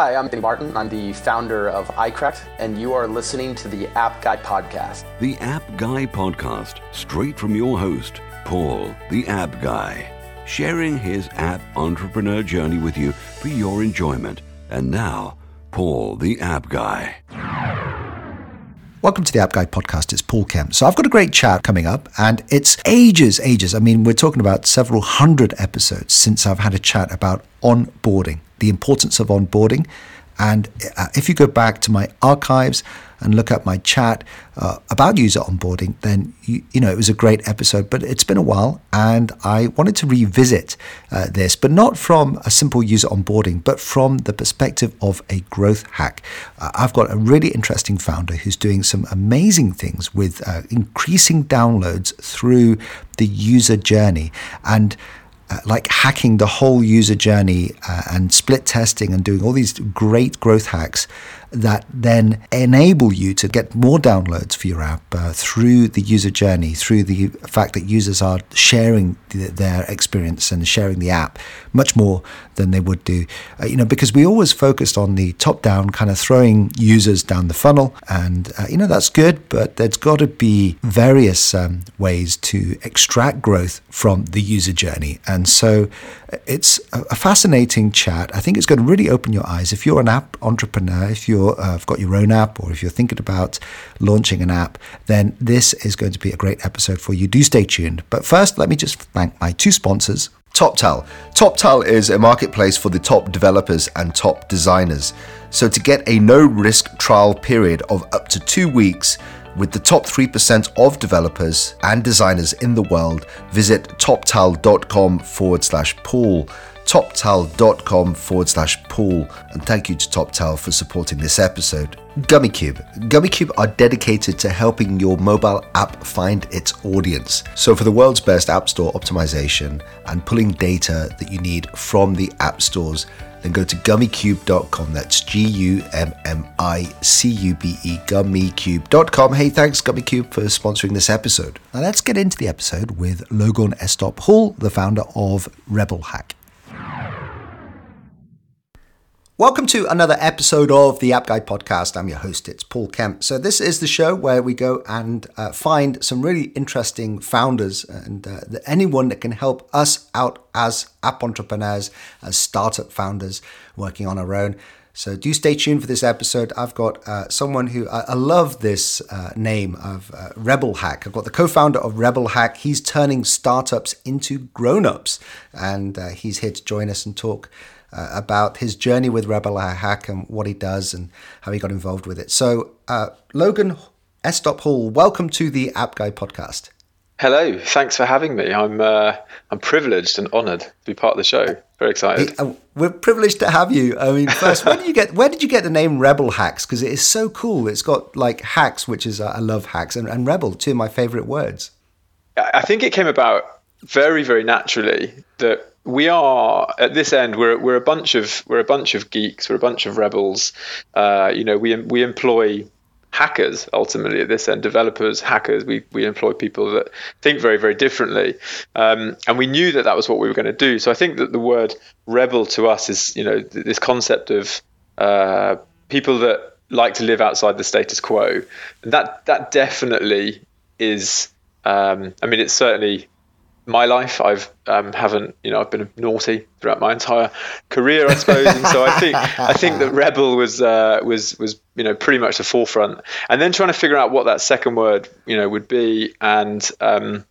Hi, I'm Danny Martin. I'm the founder of iCorrect, and you are listening to the App Guy Podcast. The App Guy Podcast, straight from your host, Paul, the App Guy, sharing his app entrepreneur journey with you for your enjoyment. And now, Paul, the App Guy. Welcome to the App Guy podcast. It's Paul Kemp. So I've got a great chat coming up, and it's ages, ages. I mean, we're talking about several hundred episodes since I've had a chat about onboarding the importance of onboarding. And uh, if you go back to my archives and look at my chat uh, about user onboarding, then you, you, know it was a great episode. But it's been a while, and I wanted to revisit uh, this, but not from a simple user onboarding, but from the perspective of a growth hack. Uh, I've got a really interesting founder who's doing some amazing things with uh, increasing downloads through the user journey, and uh, like hacking the whole user journey uh, and split testing and doing all these great growth hacks that then enable you to get more downloads for your app uh, through the user journey, through the fact that users are sharing the, their experience and sharing the app much more than they would do. Uh, you know, because we always focused on the top down, kind of throwing users down the funnel. And, uh, you know, that's good, but there's got to be various um, ways to extract growth from the user journey. And so uh, it's a fascinating chat. I think it's going to really open your eyes. If you're an app entrepreneur, if you're you have uh, got your own app or if you're thinking about launching an app, then this is going to be a great episode for you. Do stay tuned. But first, let me just thank my two sponsors. TopTal. TopTal is a marketplace for the top developers and top designers. So to get a no risk trial period of up to two weeks, with the top 3% of developers and designers in the world, visit toptal.com forward slash Paul toptal.com forward slash Paul. And thank you to TopTal for supporting this episode. Gummicube. Gummicube are dedicated to helping your mobile app find its audience. So, for the world's best App Store optimization and pulling data that you need from the app stores, then go to gummicube.com. That's G U M M I C U B E, gummicube.com. Hey, thanks, Gummicube, for sponsoring this episode. Now, let's get into the episode with Logan Estop Hall, the founder of Rebel Hack. Welcome to another episode of the App Guy podcast. I'm your host, it's Paul Kemp. So, this is the show where we go and uh, find some really interesting founders and uh, anyone that can help us out as app entrepreneurs, as startup founders working on our own. So, do stay tuned for this episode. I've got uh, someone who I, I love this uh, name of uh, Rebel Hack. I've got the co founder of Rebel Hack. He's turning startups into grown ups, and uh, he's here to join us and talk uh, about his journey with Rebel Hack and what he does and how he got involved with it. So, uh, Logan Estop Hall, welcome to the App Guy podcast. Hello, thanks for having me. I'm uh, I'm privileged and honoured to be part of the show. Very excited. Uh, we're privileged to have you. I mean, first, where did you get where did you get the name Rebel Hacks? Because it is so cool. It's got like hacks, which is uh, I love hacks, and, and Rebel, two of my favourite words. I think it came about very very naturally that we are at this end we're we're a bunch of we're a bunch of geeks we're a bunch of rebels. Uh, you know we we employ hackers ultimately at this end developers hackers. We we employ people that think very very differently. Um, and we knew that that was what we were going to do. So i think that the word rebel to us is you know this concept of uh, people that like to live outside the status quo. And that that definitely is um, i mean it's certainly my life. I've um, haven't you know I've been naughty throughout my entire career, I suppose. and so I think I think that rebel was uh, was was you know pretty much the forefront. And then trying to figure out what that second word you know would be, and um,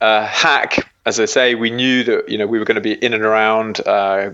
uh, hack. As I say, we knew that you know we were going to be in and around. Uh,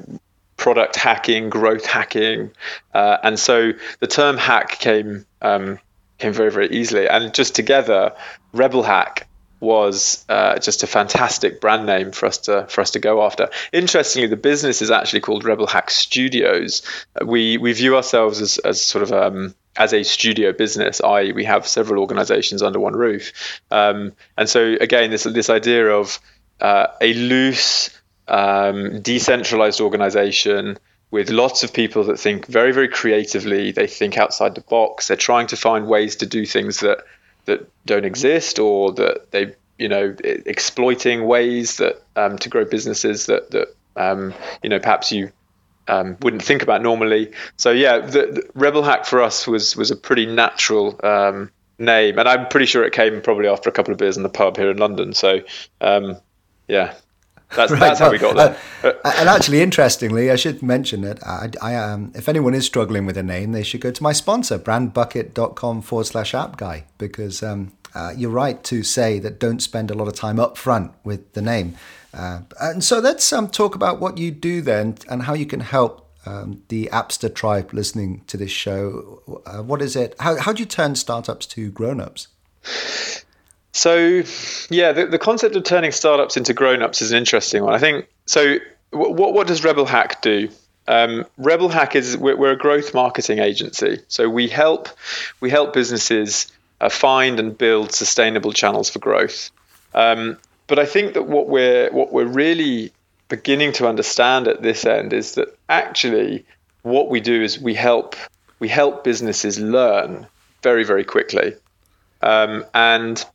product hacking, growth hacking, uh, and so the term hack came um, came very very easily. And just together, Rebel Hack was uh, just a fantastic brand name for us to for us to go after. Interestingly, the business is actually called Rebel Hack Studios. We we view ourselves as as sort of um, as a studio business, i.e., we have several organizations under one roof. Um, and so again, this this idea of uh, a loose, um, decentralized organization with lots of people that think very very creatively. They think outside the box. They're trying to find ways to do things that that don't exist or that they you know exploiting ways that um, to grow businesses that that um, you know perhaps you um, wouldn't think about normally. So yeah, the, the, Rebel Hack for us was was a pretty natural um, name, and I'm pretty sure it came probably after a couple of beers in the pub here in London. So um, yeah, that's, right. that's how we got there. Uh, and actually, interestingly, I should mention that I, I um, if anyone is struggling with a name, they should go to my sponsor, brandbucket.com forward slash app guy, because um, uh, you're right to say that don't spend a lot of time up front with the name. Uh, and so let's um, talk about what you do then and how you can help um, the Appster tribe listening to this show. Uh, what is it? How, how do you turn startups to grown ups? So, yeah, the, the concept of turning startups into grown-ups is an interesting one. I think so. What what does Rebel Hack do? Um, Rebel Hack is we're, we're, a growth marketing agency, so we help we help businesses uh, find and build sustainable channels for growth. Um, but I think that what we're what we're really beginning to understand at this end is that actually what we do is we help we help businesses learn very very quickly, um, and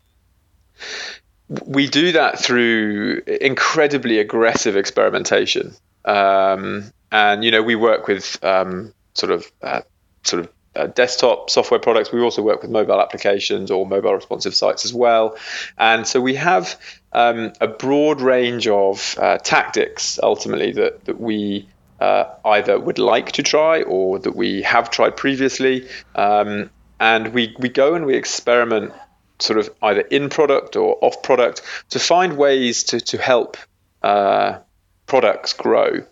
we do that through incredibly aggressive experimentation. Um, and you know, we work with um, sort of uh, sort of uh, desktop software products. We also work with mobile applications or mobile responsive sites as well. And so we have um, a broad range of uh, tactics ultimately that that we uh, either would like to try or that we have tried previously. Um, and we, we go and we experiment sort of either in product or off product to find ways to, to help uh, products grow.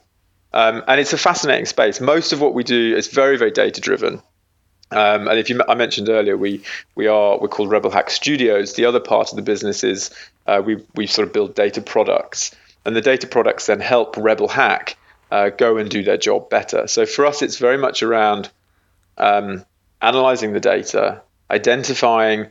Um, and it's a fascinating space. Most of what we do is very, very data driven. Um, and if you, I mentioned earlier, we we are we're called Rebel Hack Studios. The other part of the business is uh, we we sort of build data products, and the data products then help Rebel Hack uh, go and do their job better. So for us, it's very much around um, analyzing the data, identifying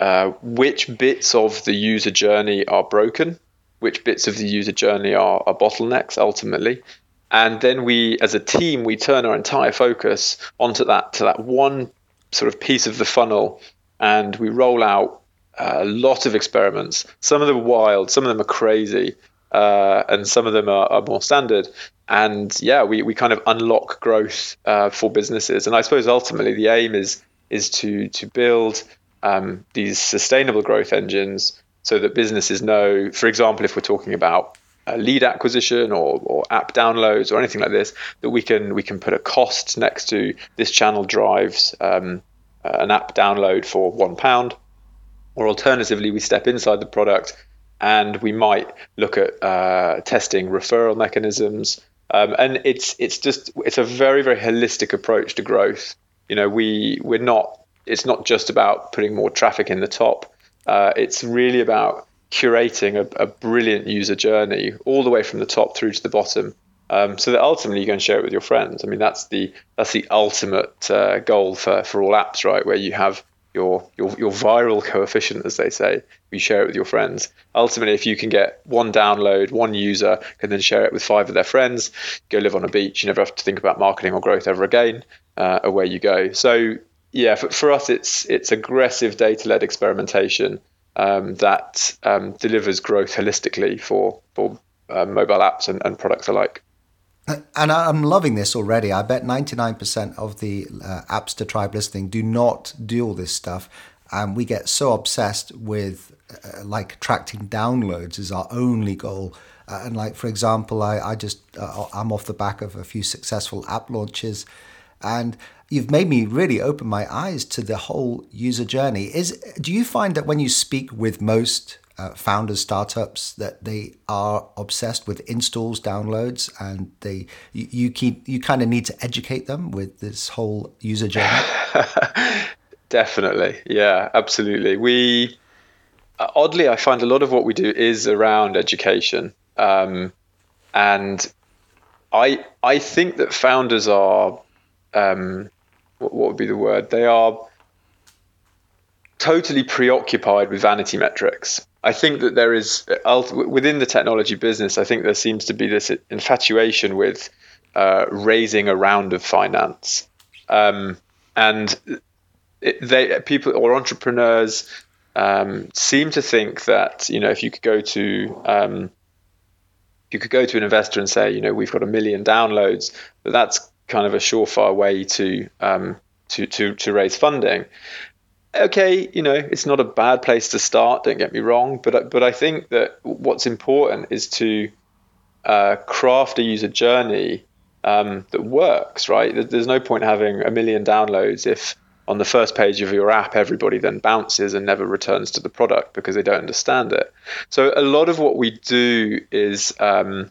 uh, which bits of the user journey are broken, which bits of the user journey are, are bottlenecks ultimately. And then we, as a team, we turn our entire focus onto that to that one sort of piece of the funnel, and we roll out a lot of experiments. Some of them are wild, some of them are crazy, uh, and some of them are, are, more standard. And yeah, we, we kind of unlock growth uh, for businesses. And I suppose ultimately the aim is is to to build um, these sustainable growth engines so that businesses know, for example, if we're talking about lead acquisition or, or app downloads or anything like this, that we can we can put a cost next to this channel drives um, uh, an app download for one pound, or alternatively, we step inside the product and we might look at uh, testing referral mechanisms. Um, and it's it's just it's a very very holistic approach to growth. You know, we we're not it's not just about putting more traffic in the top. Uh, it's really about curating a, a, brilliant user journey all the way from the top through to the bottom, um, so that ultimately you and share it with your friends. I mean, that's the that's the ultimate uh, goal for for all apps, right? Where you have your your your viral coefficient, as they say. You share it with your friends. Ultimately, if you can get one download, one user can then share it with five of their friends, go live on a beach. You never have to think about marketing or growth ever again. Uh, away you go. So yeah, for, for us, it's it's aggressive data-led experimentation um, that um, delivers growth holistically for for uh, mobile apps and, and products alike. And I'm loving this already. I bet 99% of the uh, to tribe listening do not do all this stuff. And we get so obsessed with uh, like attracting downloads as our only goal. Uh, and like, for example, I, I just, uh, I'm off the back of a few successful app launches. And you've made me really open my eyes to the whole user journey. Is do you find that when you speak with most uh, founders, startups, that they are obsessed with installs, downloads, and they you, you keep you kind of need to educate them with this whole user journey? Definitely, yeah, absolutely. We uh, oddly, I find a lot of what we do is around education, um, and I I think that founders are um, what, what would be the word? They are totally preoccupied with vanity metrics. I think that there is within the technology business. I think there seems to be this infatuation with uh, raising a round of finance, um, and it, they people or entrepreneurs um, seem to think that you know if you could go to um, you could go to an investor and say, you know, we've got a million downloads, but that's kind of a surefire way to um, to to to raise funding. Okay, you know, it's not a bad place to start. Don't get me wrong, but but I think that what's important is to uh, craft a user journey um, that works. Right? There's no point having a million downloads if on the first page of your app, everybody then bounces and never returns to the product because they don't understand it. So a lot of what we do is um,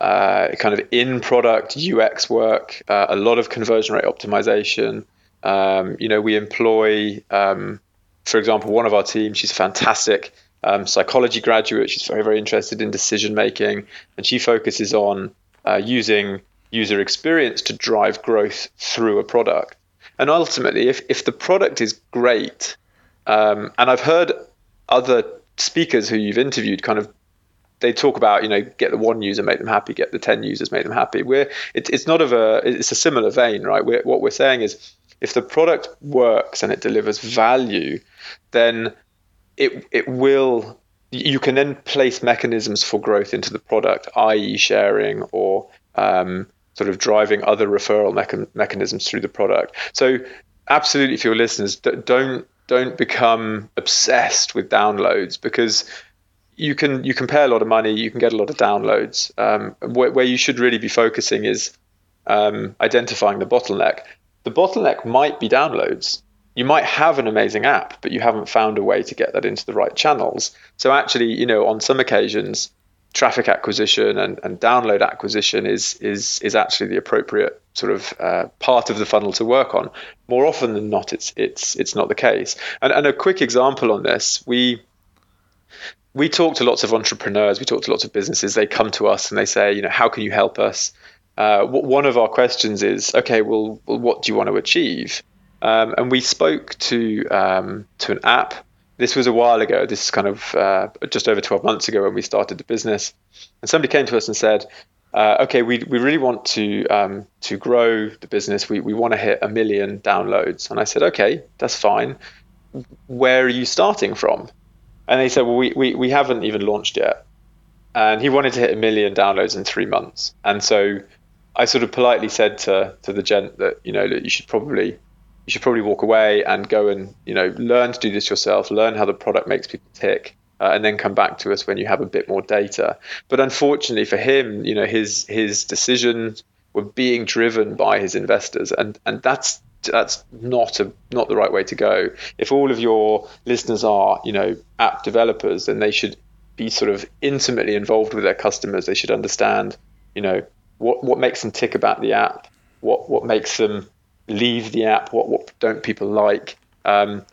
uh, kind of in product UX work, uh, a lot of conversion rate optimization. Um, you know, we employ, um, for example, one of our team. She's a fantastic um, psychology graduate. She's very, very interested in decision making, and she focuses on uh, using user experience to drive growth through a product. And ultimately, if if the product is great, um, and I've heard other speakers who you've interviewed kind of they talk about you know get the one user make them happy get the 10 users make them happy. We're it, it's not of a it's a similar vein right? We're, what we're saying is if the product works and it delivers value then it it will you can then place mechanisms for growth into the product i.e sharing or um, sort of driving other referral mecha- mechanisms through the product. So absolutely for your listeners don't don't become obsessed with downloads because you can you can pay a lot of money, you can get a lot of downloads. Um, where, where, you should really be focusing is um, identifying the bottleneck. The bottleneck might be downloads. You might have an amazing app, but you haven't found a way to get that into the right channels. So actually, you know, on some occasions, traffic acquisition and, and download acquisition is is is actually the appropriate sort of uh, part of the funnel to work on. More often than not, it's it's it's not the case. And, and a quick example on this, we we talk to lots of entrepreneurs, we talk to lots of businesses. They come to us and they say, you know, how can you help us? Uh, one of our questions is, okay, well, what do you want to achieve? Um, and we spoke to um, to an app. This was a while ago. This is kind of uh, just over 12 months ago when we started the business. And somebody came to us and said, uh, okay, we, we really want to um, to grow the business. We, we want to hit a million downloads. And I said, okay, that's fine. Where are you starting from? And they said, well, we, we, we haven't even launched yet. And he wanted to hit a million downloads in three months. And so I sort of politely said to, to the gent that, you know, that you should probably you should probably walk away and go and, you know, learn to do this yourself, learn how the product makes people tick. Uh, and then come back to us when you have a bit more data. But unfortunately for him, you know, his his decisions were being driven by his investors, and and that's that's not a not the right way to go. If all of your listeners are, you know, app developers, then they should be sort of intimately involved with their customers. They should understand, you know, what what makes them tick about the app, what what makes them leave the app, what what don't people like. Um,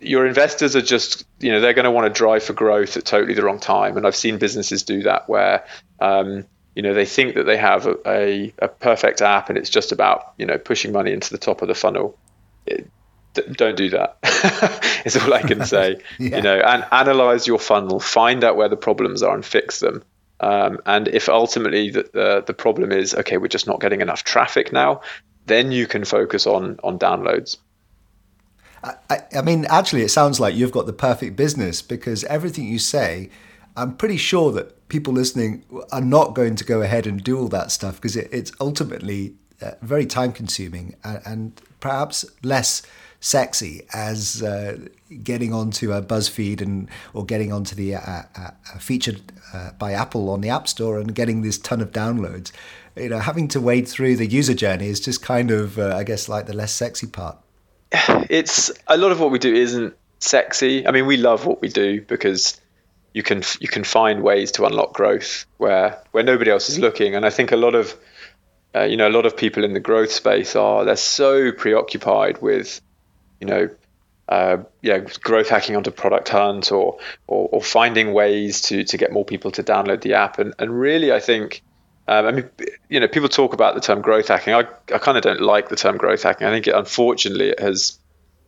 your investors are just, you know, they're going to want to drive for growth at totally the wrong time, and I've seen businesses do that where um, you know they think that they have a, a, a, perfect app and it's just about you know pushing money into the top of the funnel. It, d- don't do that is all i can say. Yeah. you know and analyze your funnel find out where the problems are and fix them. Um, and if ultimately the, the, the problem is okay we're just not getting enough traffic now then you can focus on on downloads. I, I mean actually it sounds like you've got the perfect business because everything you say i'm pretty sure that people listening are not going to go ahead and do all that stuff because it, it's ultimately uh, very time consuming and, and, perhaps less sexy as uh, getting onto a BuzzFeed and or getting onto the uh, uh featured uh, by Apple on the App Store and getting this ton of downloads. You know, having to wade through the user journey is just kind of, uh, I guess, like the less sexy part. It's a lot of what we do isn't sexy. I mean, we love what we do because you can you can find ways to unlock growth where where nobody else is looking. And I think a lot of uh, you know a lot of people in the growth space are they're so preoccupied with you know uh, yeah growth hacking onto product hunt or, or, or finding ways to to get more people to download the app. And and really I think. Um, I mean, you know, people talk about the term growth hacking. I, I kind of don't like the term growth hacking. I think, it, unfortunately, it has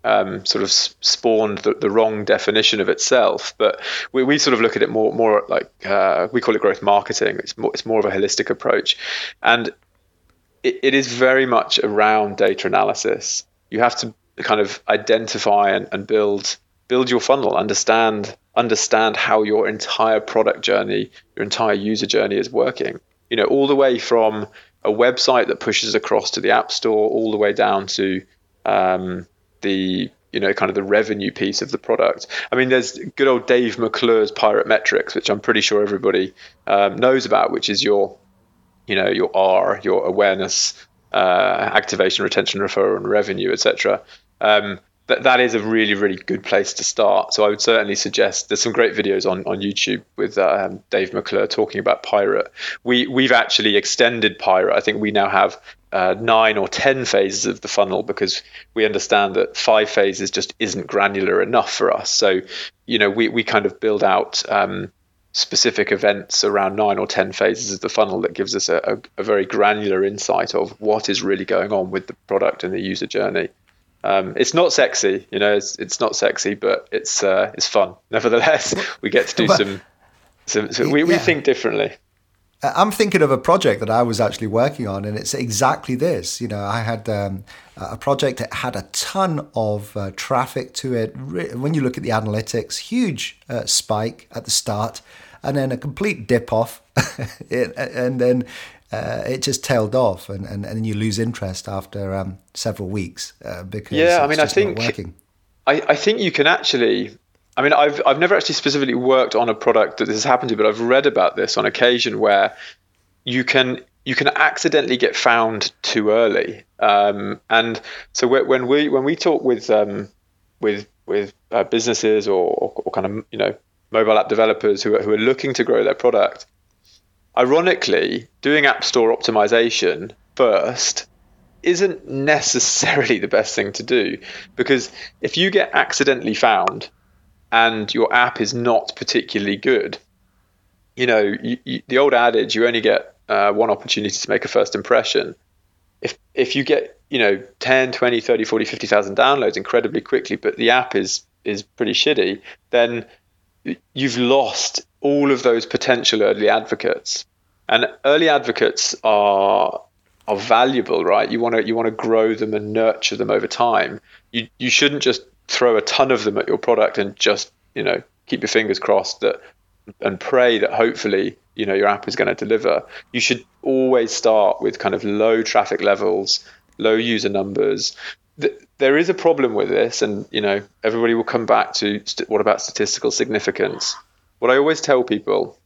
um, sort of spawned the, the, wrong definition of itself. But we, we sort of look at it more more like uh, we call it growth marketing. It's more it's more of a holistic approach, and it, it is very much around data analysis. You have to kind of identify and, and build build your funnel, understand understand how your entire product journey, your entire user journey is working. You know, all the way from a website that pushes across to the app store, all the way down to um, the you know kind of the revenue piece of the product. I mean, there's good old Dave McClure's Pirate Metrics, which I'm pretty sure everybody um, knows about, which is your you know your R, your awareness, uh, activation, retention, referral, and revenue, etc. Um, that that is a really really good place to start. So I would certainly suggest there's some great videos on on YouTube with um, Dave McClure talking about Pirate. We we've actually extended Pirate. I think we now have uh, nine or ten phases of the funnel because we understand that five phases just isn't granular enough for us. So you know we we kind of build out. Um, specific events around nine or ten phases of the funnel that gives us a, a, a very granular insight of what is really going on with the product and the user journey. Um, it's not sexy, you know. It's it's not sexy, but it's uh, it's fun. Nevertheless, we get to do but, some. some, we, yeah. we think differently. I'm thinking of a project that I was actually working on, and it's exactly this. You know, I had um, a project that had a ton of uh, traffic to it. When you look at the analytics, huge uh, spike at the start, and then a complete dip off, and then uh, it just tailed off, and, and, and you lose interest after um, several weeks uh, because yeah, I mean, I think I, I think you can actually. I mean, I've I've never actually specifically worked on a product that this has happened to, but I've read about this on occasion where you can you can accidentally get found too early. Um, and so when we when we talk with um, with with uh, businesses or, or, kind of you know mobile app developers who are, who are looking to grow their product, ironically, doing App Store optimization first isn't necessarily the best thing to do because if you get accidentally found and your app is not particularly good, you know, you, you, the old adage, you only get uh, one opportunity to make a first impression. If, if you get, you know, 10, 20, 30, 40, 50,000 downloads incredibly quickly, but the app is, is pretty shitty, then you've lost all of those potential early advocates. And early advocates are are valuable, right? You want to you want to grow them and nurture them over time. You you shouldn't just throw a ton of them at your product and just you know keep your fingers crossed that and pray that hopefully you know your app is going to deliver. You should always start with kind of low traffic levels, low user numbers. There is a problem with this, and you know everybody will come back to what about statistical significance. What I always tell people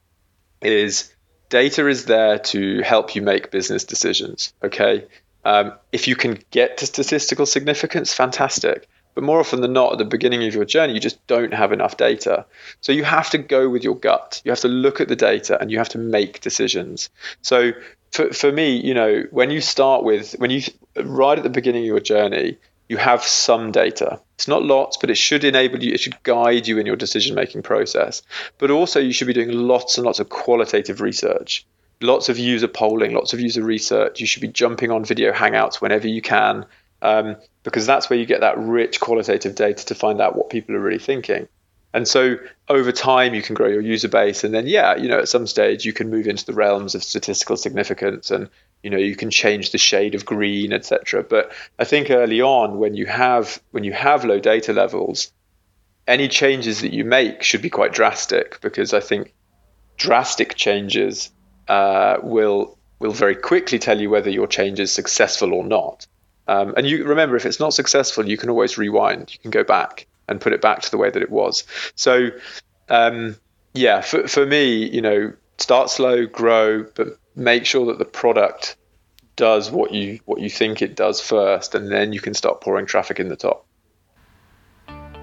is data is there to help you make business decisions. Okay. Um, if you can get to statistical significance, fantastic. But more often than not, at the beginning of your journey, you just don't have enough data. So you have to go with your gut. You have to look at the data and you have to make decisions. So for, for me, you know, when you start with, when you, right at the beginning of your journey, you have some data. It's not lots, but it should enable you, it should guide you in your decision making process. But also, you should be doing lots and lots of qualitative research, lots of user polling, lots of user research. You should be jumping on video hangouts whenever you can, um, because that's where you get that rich qualitative data to find out what people are really thinking. And so over time, you can grow your user base. And then, yeah, you know, at some stage, you can move into the realms of statistical significance and you know you can change the shade of green etc but i think early on when you have when you have low data levels any changes that you make should be quite drastic because i think drastic changes uh, will will very quickly tell you whether your change is successful or not um, and you remember if it's not successful you can always rewind you can go back and put it back to the way that it was so um, yeah for, for me you know start slow grow but make sure that the product does what you what you think it does first, and then you can start pouring traffic in the top.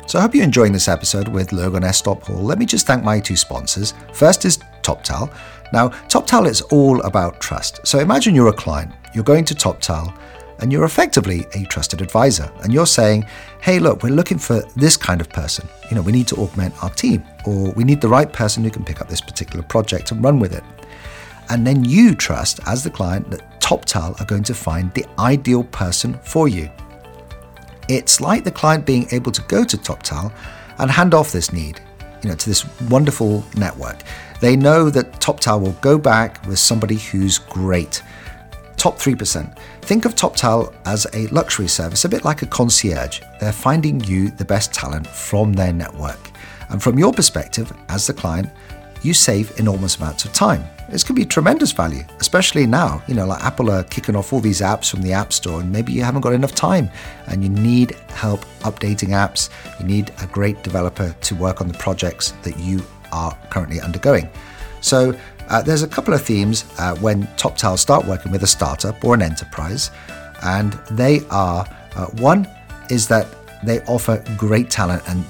So I hope you're enjoying this episode with Logan Estop Hall. Let me just thank my two sponsors. First is TopTal. Now, TopTal is all about trust. So imagine you're a client, you're going to TopTal, and you're effectively a trusted advisor. And you're saying, hey, look, we're looking for this kind of person. You know, we need to augment our team, or we need the right person who can pick up this particular project and run with it. And then you trust, as the client, that TopTal are going to find the ideal person for you. It's like the client being able to go to TopTal and hand off this need, you know, to this wonderful network. They know that TopTal will go back with somebody who's great. Top 3%. Think of TopTal as a luxury service, a bit like a concierge. They're finding you the best talent from their network. And from your perspective, as the client, you save enormous amounts of time. This could be tremendous value, especially now. You know, like Apple are kicking off all these apps from the App Store, and maybe you haven't got enough time and you need help updating apps. You need a great developer to work on the projects that you are currently undergoing. So, uh, there's a couple of themes uh, when TopTal start working with a startup or an enterprise, and they are uh, one is that they offer great talent, and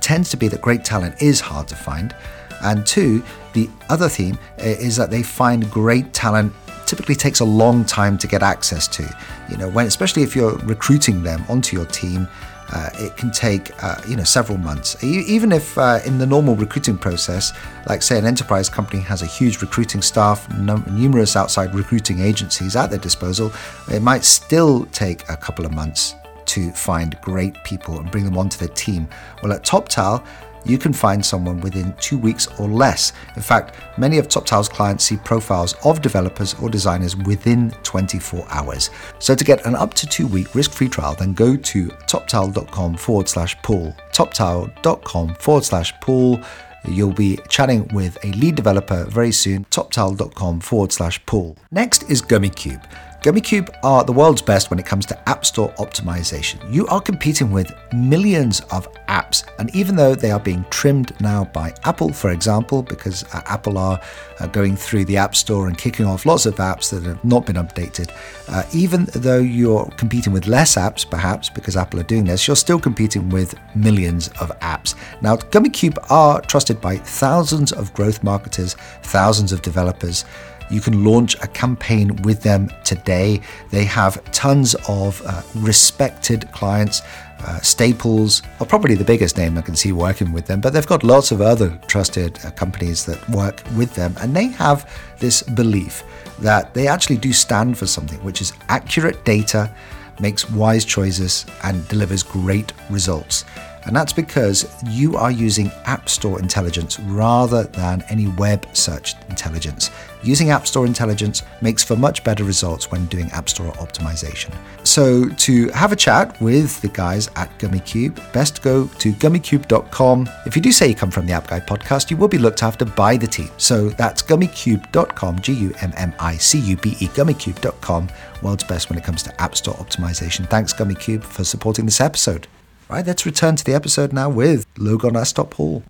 tends to be that great talent is hard to find. And two, the other theme uh, is that they find great talent typically takes a long time to get access to. You know, when especially if you're recruiting them onto your team, uh, it can take uh, you know several months. Even if uh, in the normal recruiting process, like say an enterprise company has a huge recruiting staff, num- numerous outside recruiting agencies at their disposal, it might still take a couple of months to find great people and bring them onto their team. Well, at TopTal, you can find someone within two weeks or less. In fact, many of TopTal's clients see profiles of developers or designers within 24 hours. So to get an up to two week risk free trial, then go to toptal.com forward slash Paul. Toptal.com forward slash Paul. You'll be chatting with a lead developer very soon. Toptal.com forward slash Paul. Next is Gummicube. Gummicube are the world's best when it comes to App Store optimization. You are competing with millions of apps, and even though they are being trimmed now by Apple, for example, because uh, Apple are uh, going through the App Store and kicking off lots of apps that have not been updated, uh, even though you're competing with less apps, perhaps because Apple are doing this, you're still competing with millions of apps. Now, Gummicube are trusted by thousands of growth marketers, thousands of developers. You can launch a campaign with them today. They have tons of uh, respected clients. Uh, Staples are probably the biggest name I can see working with them, but they've got lots of other trusted uh, companies that work with them, and they have this belief that they actually do stand for something, which is accurate data, makes wise choices, and delivers great results. And that's because you are using App Store intelligence rather than any web search intelligence. Using App Store intelligence makes for much better results when doing App Store optimization. So, to have a chat with the guys at Gummicube, best go to gummicube.com. If you do say you come from the App Guy podcast, you will be looked after by the team. So, that's gummicube.com, G U M M I C U B E, gummicube.com. World's best when it comes to App Store optimization. Thanks, Gummicube, for supporting this episode. Right, let's return to the episode now with Logan Astop Hall.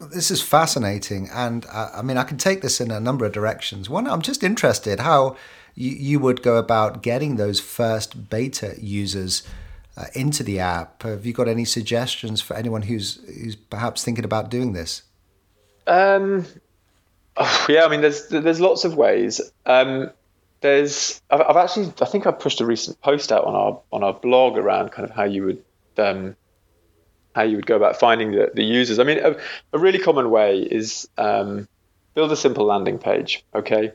This is fascinating, and uh, I mean, I can take this in a number of directions. One, I'm just interested how you, you would go about getting those first beta users uh, into the app. Have you got any suggestions for anyone who's who's perhaps thinking about doing this? Um, oh, yeah, I mean, there's there's lots of ways. Um, there's I've, I've actually I think I pushed a recent post out on our on our blog around kind of how you would um, how you would go about finding the, the users. I mean, a, a really common way is um, build a simple landing page. Okay.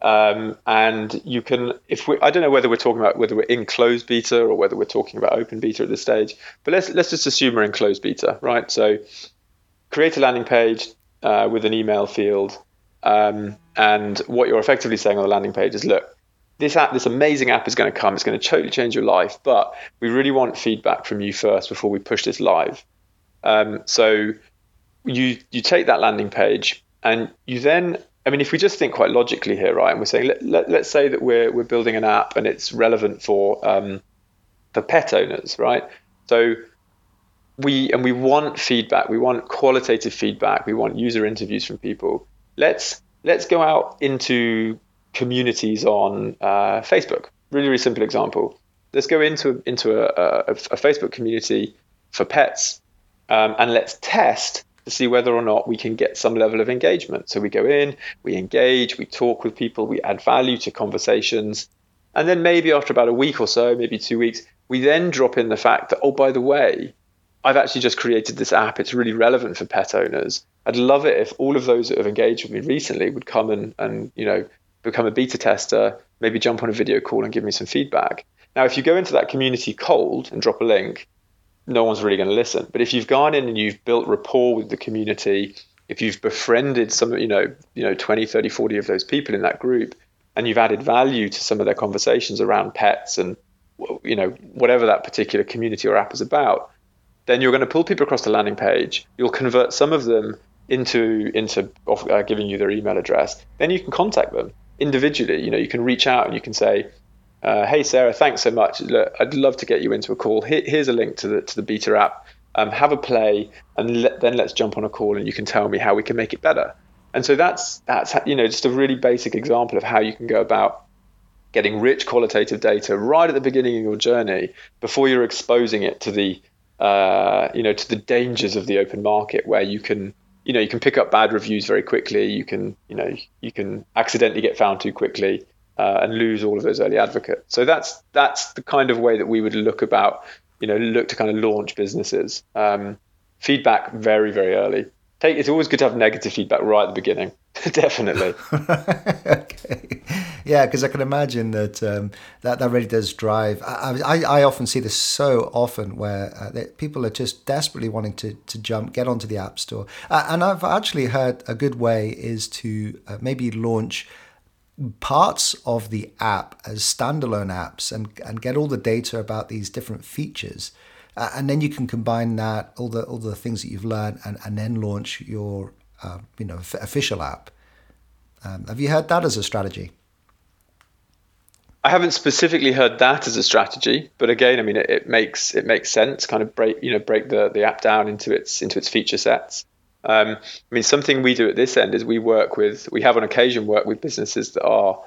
Um, and you can, if we, I don't know whether we're talking about whether we're in closed beta or whether we're talking about open beta at this stage, but let's let's just assume we're in closed beta, right? So, create a landing page uh, with an email field, um, and what you're effectively saying on the landing page is, look, this app, this amazing app is going to come. It's going to totally change your life, but we really want feedback from you first before we push this live. Um, so you you take that landing page and you then, I mean, if we just think quite logically here, right? And we're saying let, let, us say that we're we're building an app and it's relevant for um, for pet owners, right? So we and we want feedback. We want qualitative feedback. We want user interviews from people. Let's let's go out into communities on uh, Facebook. Really, really simple example. Let's go into into a, a, a Facebook community for pets, um, and let's test to see whether or not we can get some level of engagement. So we go in, we engage, we talk with people, we add value to conversations, and then maybe after about a week or so, maybe two weeks, we then drop in the fact that oh, by the way, I've actually just created this app. It's really relevant for pet owners. I'd love it if all of those that have engaged with me recently would come and, and you know become a beta tester, maybe jump on a video call and give me some feedback. Now, if you go into that community cold and drop a link, no one's really going to listen. But if you've gone in and you've built rapport with the community, if you've befriended some, you know, you know, 20, 30, 40 of those people in that group, and you've added value to some of their conversations around pets and, you know, whatever that particular community or app is about, then you're going to pull people across the landing page. You'll convert some of them into into uh, giving you their email address. Then you can contact them individually. You know, you can reach out and you can say, uh, "Hey, Sarah, thanks so much. Look, I'd love to get you into a call. Here, here's a link to the to the beta app. Um, have a play, and then let's jump on a call, and you can tell me how we can make it better." And so that's that's you know just a really basic example of how you can go about getting rich qualitative data right at the beginning of your journey before you're exposing it to the uh, you know to the dangers of the open market where you can you know you can pick up bad reviews very quickly. You can you know you can accidentally get found too quickly uh, and lose all of those early advocates. So that's that's the kind of way that we would look about you know look to kind of launch businesses. Um, feedback very very early. Take it's always good to have negative feedback right at the beginning definitely. Okay. Yeah because i can imagine that um, that that really does drive. I, I, I often see this so often where uh, people are just desperately wanting to to jump get onto the app store. Uh, and i've actually heard a good way is to uh, maybe launch parts of the app as standalone apps and and get all the data about these different features. Uh, and then you can combine that all the all the things that you've learned and, and then launch your uh, you know official app. Um, have you heard that as a strategy? I haven't specifically heard that as a strategy, but again, I mean, it, it, makes it makes sense. Kind of break you know break the, the app down into its into its feature sets. Um, I mean, something we do at this end is we work with we have on occasion work with businesses that are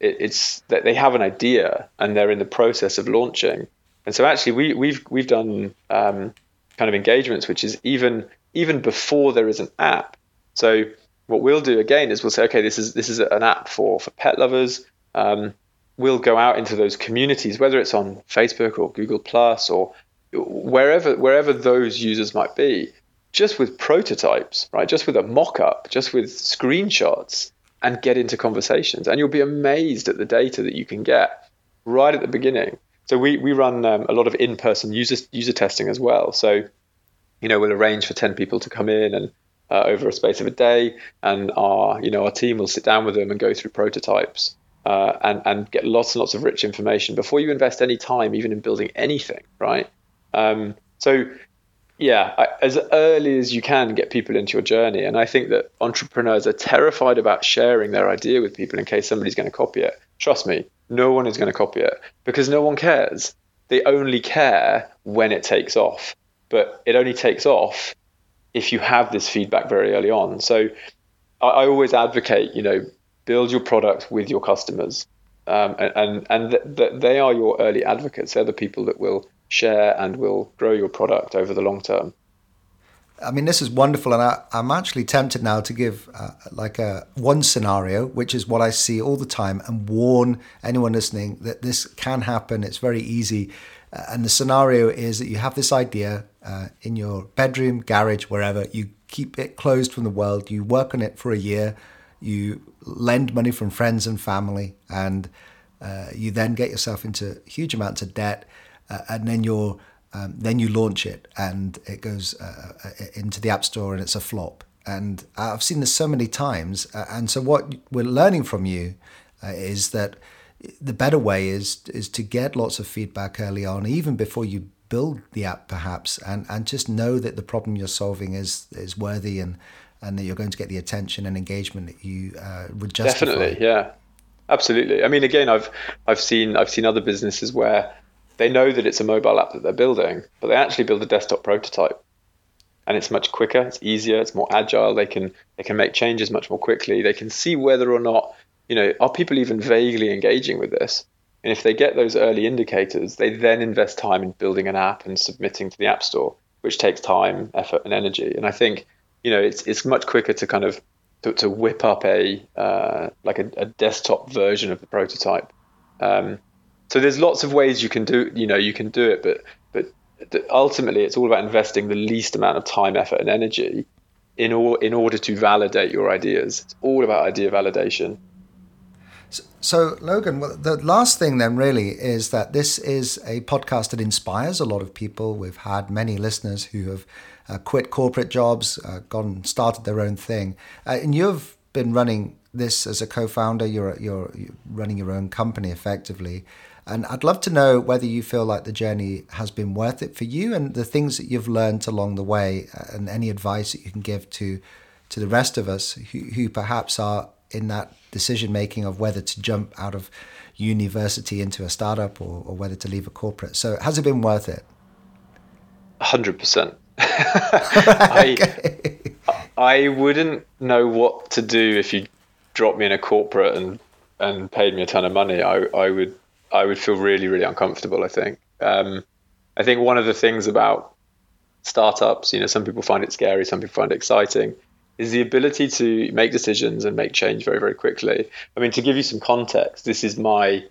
it, it's that they have an idea and they're in the process of launching, and so actually, we, we've we've done um, kind of engagements, which is even even before there is an app. So what we'll do again is we'll say, okay, this is this is an app for for pet lovers. Um, we'll go out into those communities, whether it's on Facebook or Google Plus or wherever wherever those users might be, just with prototypes, right? Just with a mock-up, just with screenshots, and get into conversations, and you'll be amazed at the data that you can get right at the beginning. So we we run um, a lot of in-person user user testing as well. So you know we'll arrange for ten people to come in and uh, over a space of a day, and our you know our team will sit down with them and go through prototypes uh, and and get lots and lots of rich information before you invest any time even in building anything, right? Um, so yeah, I, as early as you can, get people into your journey. And I think that entrepreneurs are terrified about sharing their idea with people in case somebody's going to copy it. Trust me, no one is going to copy it because no one cares. They only care when it takes off. But it only takes off if you have this feedback very early on. So I, I always advocate, you know, build your product with your customers. Um, and and, th- th- they are your early advocates. They're the people that will share and will grow your product over the long term. I mean, this is wonderful, and I, am actually tempted now to give uh, like a one scenario, which is what I see all the time, and warn anyone listening that this can happen. It's very easy, and the scenario is that you have this idea uh, in your bedroom, garage, wherever. You keep it closed from the world. You work on it for a year. You lend money from friends and family, and uh, you then get yourself into huge amounts of debt, uh, and then you're um, then you launch it and it goes uh, uh, into the App Store and it's a flop. And I've seen this so many times. Uh, and so, what we're learning from you uh, is that the better way is is to get lots of feedback early on, even before you build the app, perhaps, and, and just know that the problem you're solving is is worthy and and that you're going to get the attention and engagement that you uh, would justify. Definitely, yeah, absolutely. I mean, again, I've I've seen I've seen other businesses where they know that it's a mobile app that they're building, but they actually build a desktop prototype. And it's much quicker, it's easier, it's more agile. They can they can make changes much more quickly. They can see whether or not, you know, are people even vaguely engaging with this? And if they get those early indicators, they then invest time in building an app and submitting to the App Store, which takes time, effort, and energy. And I think, you know, it's it's much quicker to kind of to, to whip up a uh, like a, a, desktop version of the prototype. Um, so there's lots of ways you can do you know you can do it but but ultimately it's all about investing the least amount of time effort and energy in or, in order to validate your ideas it's all about idea validation so, logan well, the last thing then really is that this is a podcast that inspires a lot of people. We've had many listeners who have uh, quit corporate jobs uh, gone started their own thing. Uh, and you've been running this as a co-founder. You're, you're, you're running your own company effectively. And I'd love to know whether you feel like the journey has been worth it for you and the things that you've learned along the way, uh, and any advice that you can give to to the rest of us who, who perhaps are in that decision making of whether to jump out of university into a startup or, or whether to leave a corporate. So, has it been worth it? Hundred percent. I I wouldn't know what to do if you dropped me in a corporate and and paid me a ton of money. I I would I would feel really really uncomfortable. I think. Um, I think one of the things about startups, you know, some people find it scary, some people find it exciting, is the ability to make decisions and make change very very quickly. I mean, to give you some context, this is my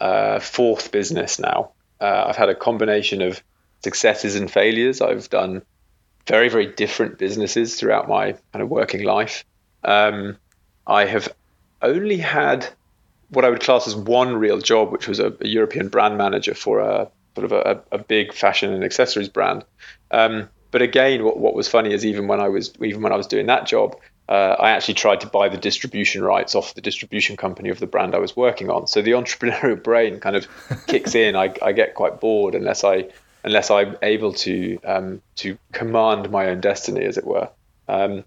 uh, fourth business now. Uh, I've had a combination of successes and failures. I've done very, very different businesses throughout my kind of working life. Um, I have only had what I would class as one real job, which was a, a European brand manager for a sort of a, a big fashion and accessories brand. Um, but again, what, what was funny is even when I was even when I was doing that job, uh, I actually tried to buy the distribution rights off the distribution company of the brand I was working on. So the entrepreneurial brain kind of kicks in. I, I get quite bored unless I unless I'm able to um, to command my own destiny, as it were. Um,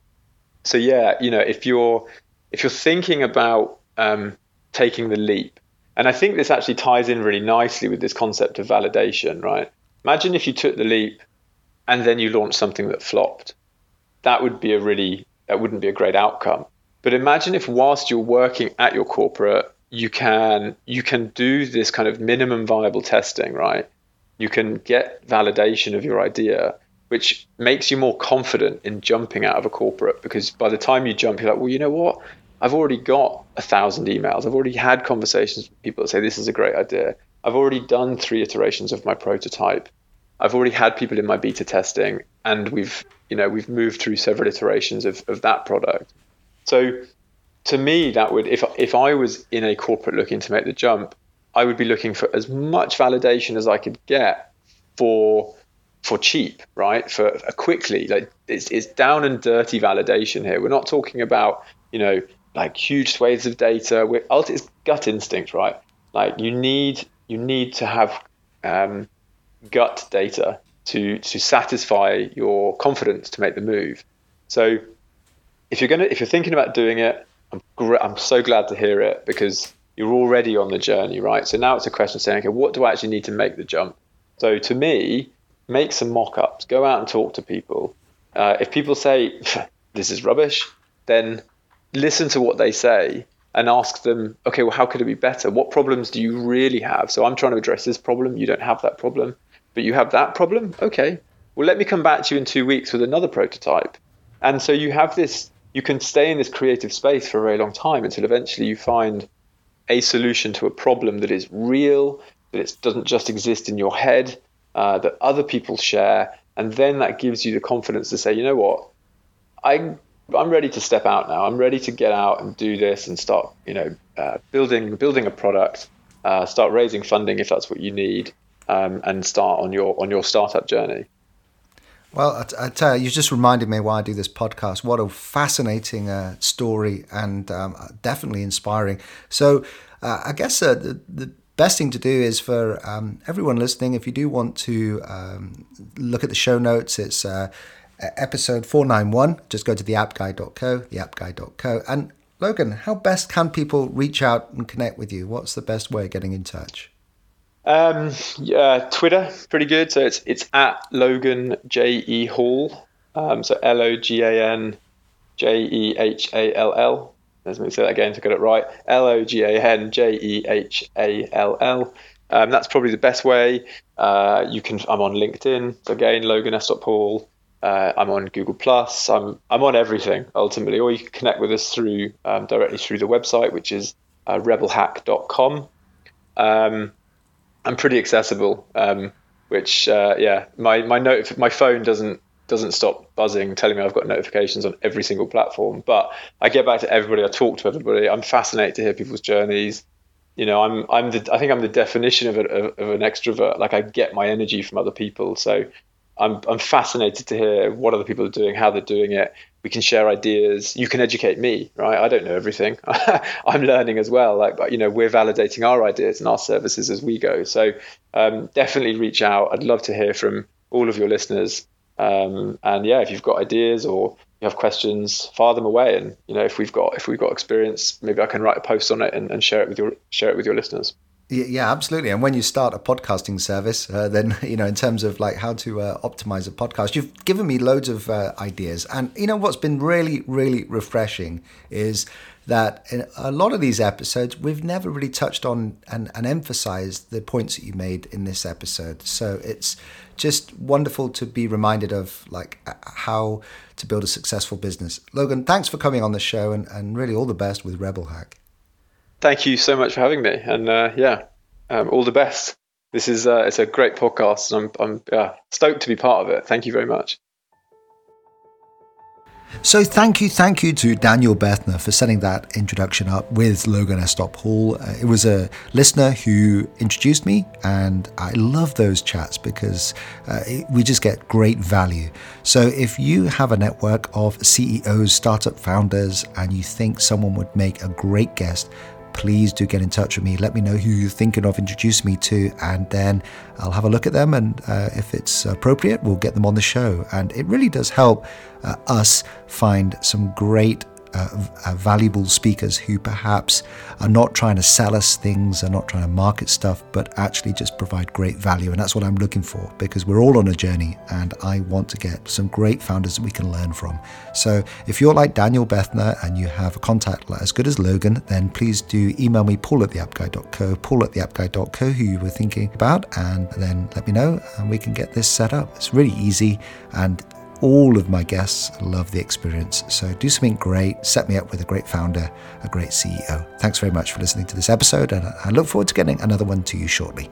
so yeah, you know, if you're if you're thinking about um, taking the leap, and I think this actually ties in really nicely with this concept of validation, right? Imagine if you took the leap and then you launch something that flopped. That would be a really that wouldn't be a great outcome. But imagine if whilst you're working at your corporate, you can you can do this kind of minimum viable testing, right? You can get validation of your idea, which makes you more confident in jumping out of a corporate because by the time you jump, you're like, well, you know what? I've already got a thousand emails. I've already had conversations with people that say this is a great idea. I've already done three iterations of my prototype. I've already had people in my beta testing, and we've you know we've moved through several iterations of, of that product. So to me, that would if if I was in a corporate looking to make the jump, I would be looking for as much validation as I could get for for cheap, right? For uh, quickly, like it's, it's down and dirty validation here. We're not talking about you know like huge swathes of data. We're, it's gut instinct, right? Like you need you need to have um, gut data to to satisfy your confidence to make the move. So if you're gonna if you're thinking about doing it, I'm gr- I'm so glad to hear it because you're already on the journey, right? So now it's a question of saying, okay, what do I actually need to make the jump? So to me, make some mock-ups, go out and talk to people. Uh, if people say this is rubbish, then listen to what they say and ask them, okay, well, how could it be better? What problems do you really have? So I'm trying to address this problem. You don't have that problem, but you have that problem. Okay, well, let me come back to you in two weeks with another prototype. And so you have this, you can stay in this creative space for a very long time until eventually you find a solution to a problem that is real, that it doesn't just exist in your head, uh, that other people share, and then that gives you the confidence to say, you know what, I I'm ready to step out now. I'm ready to get out and do this and start, you know, uh, building building a product, uh, start raising funding if that's what you need, um, and start on your on your startup journey. Well, I, I tell you, you just reminded me why I do this podcast. What a fascinating uh, story and um, definitely inspiring. So, uh, I guess uh, the, the best thing to do is for um, everyone listening, if you do want to um, look at the show notes, it's uh, episode 491. Just go to theappguy.co, theappguy.co. And Logan, how best can people reach out and connect with you? What's the best way of getting in touch? Um, yeah, Twitter, pretty good. So it's it's at Logan J E Hall. Um, so L O G A N J E H A L L. Let me say that again to get it right. L O G A N J E H A L L. Um, that's probably the best way. Uh, you can. I'm on LinkedIn. So again, Logan S. Paul. Uh, I'm on Google Plus. I'm I'm on everything ultimately. Or you can connect with us through um, directly through the website, which is uh, rebelhack.com. Um, I'm pretty accessible. Um, which uh, yeah, my my note my phone doesn't doesn't stop buzzing, telling me I've got notifications on every single platform. But I get back to everybody. I talk to everybody. I'm fascinated to hear people's journeys. You know, I'm I'm the I think I'm the definition of, a, of an extrovert. Like I get my energy from other people. So I'm I'm fascinated to hear what other people are doing, how they're doing it, we can share ideas. You can educate me, right? I don't know everything. I'm learning as well. Like, but you know, we're validating our ideas and our services as we go. So um, definitely reach out. I'd love to hear from all of your listeners. Um, and yeah, if you've got ideas or you have questions, fire them away. And you know, if we've got if we've got experience, maybe I can write a post on it and, and share it with your share it with your listeners. Yeah, absolutely. And when you start a podcasting service, uh, then you know in terms of like how to uh, optimize a podcast, you've given me loads of uh, ideas. And you know what's been really, really refreshing is that in a lot of these episodes we've never really touched on and, and emphasized the points that you made in this episode. So it's just wonderful to be reminded of like how to build a successful business. Logan, thanks for coming on the show and, and really all the best with Rebel Hack thank you so much for having me. And uh, yeah, um, all the best. This is uh, it's a great podcast, and I'm I'm stoked to be part of it. Thank you very much. So thank you, thank you to Daniel Bethner for setting that introduction up with Logan Estop Hall. Uh, it was a listener who introduced me, and I love those chats because uh, it, we just get great value. So if you have a network of CEOs, startup founders, and you think someone would make a great guest, please do get in touch with me. Let me know who you're thinking of introducing me to, and then I'll have a look at them. And uh, if it's appropriate, we'll get them on the show. And it really does help uh, us find some great uh, valuable speakers who perhaps are not trying to sell us things, are not trying to market stuff, but actually just provide great value. And that's what I'm looking for because we're all on a journey and I want to get some great founders that we can learn from. So if you're like Daniel Bethner and you have a contact as good as Logan, then please do email me, paul at theappguy.co, paul at theappguy.co, who you were thinking about, and then let me know and we can get this set up. It's really easy and all of my guests love the experience. So do something great, set me up with a great founder, a great CEO. Thanks very much for listening to this episode, and I look forward to getting another one to you shortly.